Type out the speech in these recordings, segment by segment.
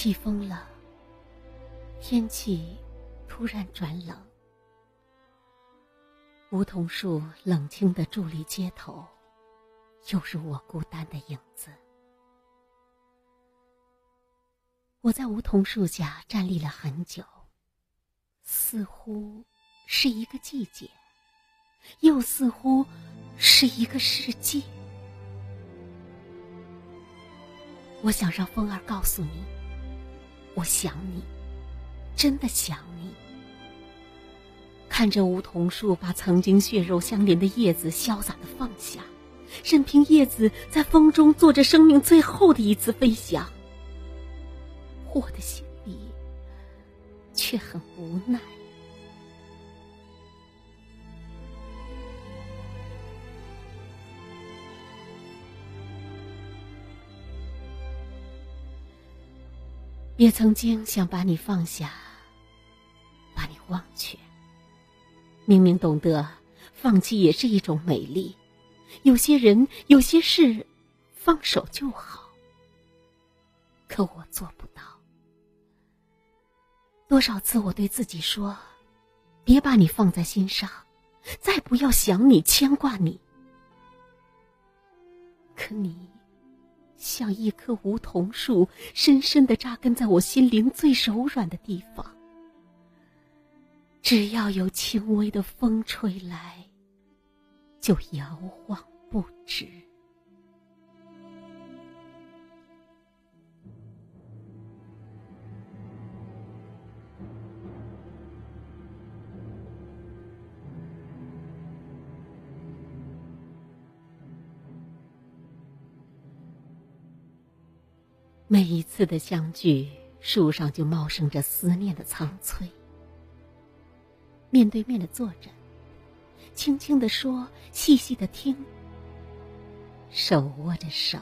起风了，天气突然转冷。梧桐树冷清的伫立街头，犹如我孤单的影子。我在梧桐树下站立了很久，似乎是一个季节，又似乎是一个世纪。我想让风儿告诉你，我想你，真的想你。看着梧桐树把曾经血肉相连的叶子潇洒的放下，任凭叶子在风中做着生命最后的一次飞翔。我的心里却很无奈。也曾经想把你放下，把你忘却。明明懂得放弃也是一种美丽，有些人有些事，放手就好。可我做不到。多少次我对自己说：“别把你放在心上，再不要想你牵挂你。”可你。像一棵梧桐树，深深的扎根在我心灵最柔软的地方。只要有轻微的风吹来，就摇晃不止。每一次的相聚，树上就茂盛着思念的苍翠。面对面的坐着，轻轻的说，细细的听，手握着手，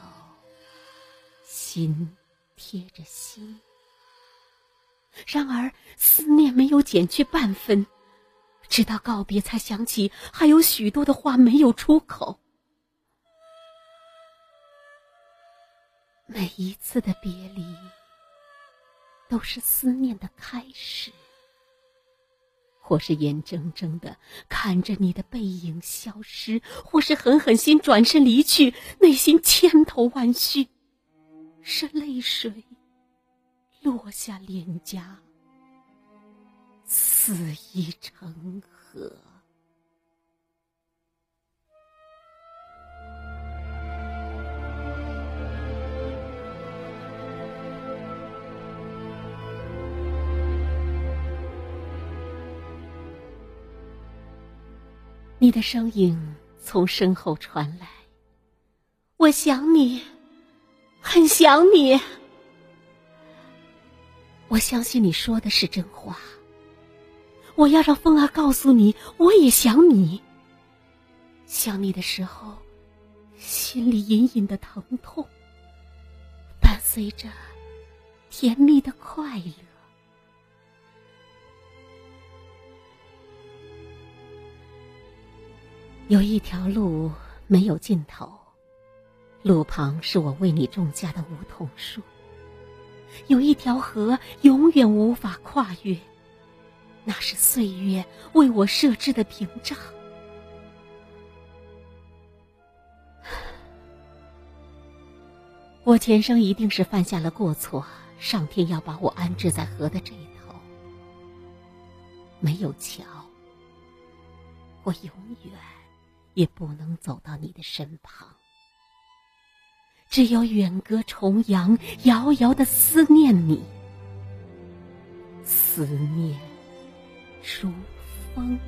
心贴着心。然而思念没有减去半分，直到告别，才想起还有许多的话没有出口。每一次的别离，都是思念的开始。或是眼睁睁的看着你的背影消失，或是狠狠心转身离去，内心千头万绪，是泪水落下脸颊，肆意成河。你的声音从身后传来，我想你，很想你。我相信你说的是真话。我要让风儿告诉你，我也想你。想你的时候，心里隐隐的疼痛，伴随着甜蜜的快乐。有一条路没有尽头，路旁是我为你种下的梧桐树。有一条河永远无法跨越，那是岁月为我设置的屏障。我前生一定是犯下了过错，上天要把我安置在河的这一头。没有桥，我永远。也不能走到你的身旁，只有远隔重洋，遥遥的思念你，思念如风。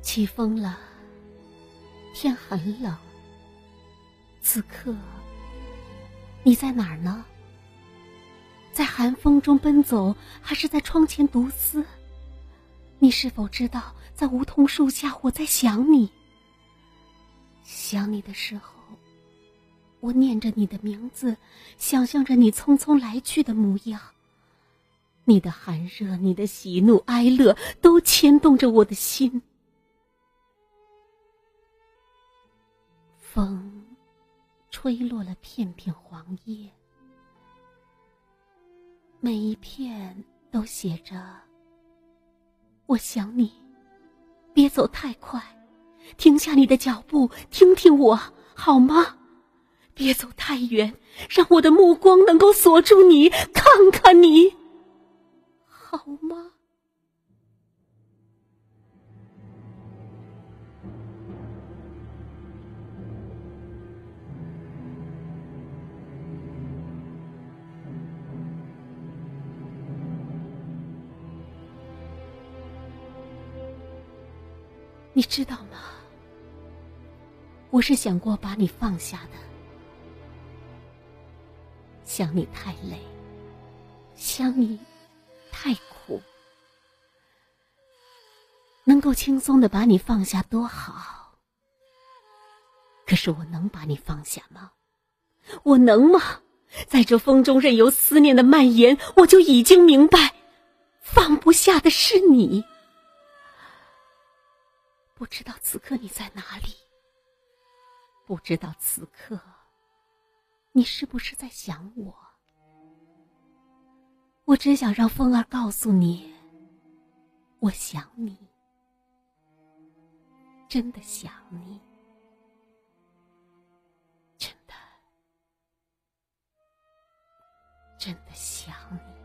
起风了。天很冷。此刻，你在哪儿呢？在寒风中奔走，还是在窗前独思？你是否知道，在梧桐树下，我在想你。想你的时候，我念着你的名字，想象着你匆匆来去的模样。你的寒热，你的喜怒哀乐，都牵动着我的心。风，吹落了片片黄叶，每一片都写着“我想你”。别走太快，停下你的脚步，听听我好吗？别走太远，让我的目光能够锁住你，看看你，好吗？你知道吗？我是想过把你放下的，想你太累，想你太苦，能够轻松的把你放下多好。可是我能把你放下吗？我能吗？在这风中任由思念的蔓延，我就已经明白，放不下的是你。不知道此刻你在哪里？不知道此刻你是不是在想我？我只想让风儿告诉你，我想你，真的想你，真的，真的想你。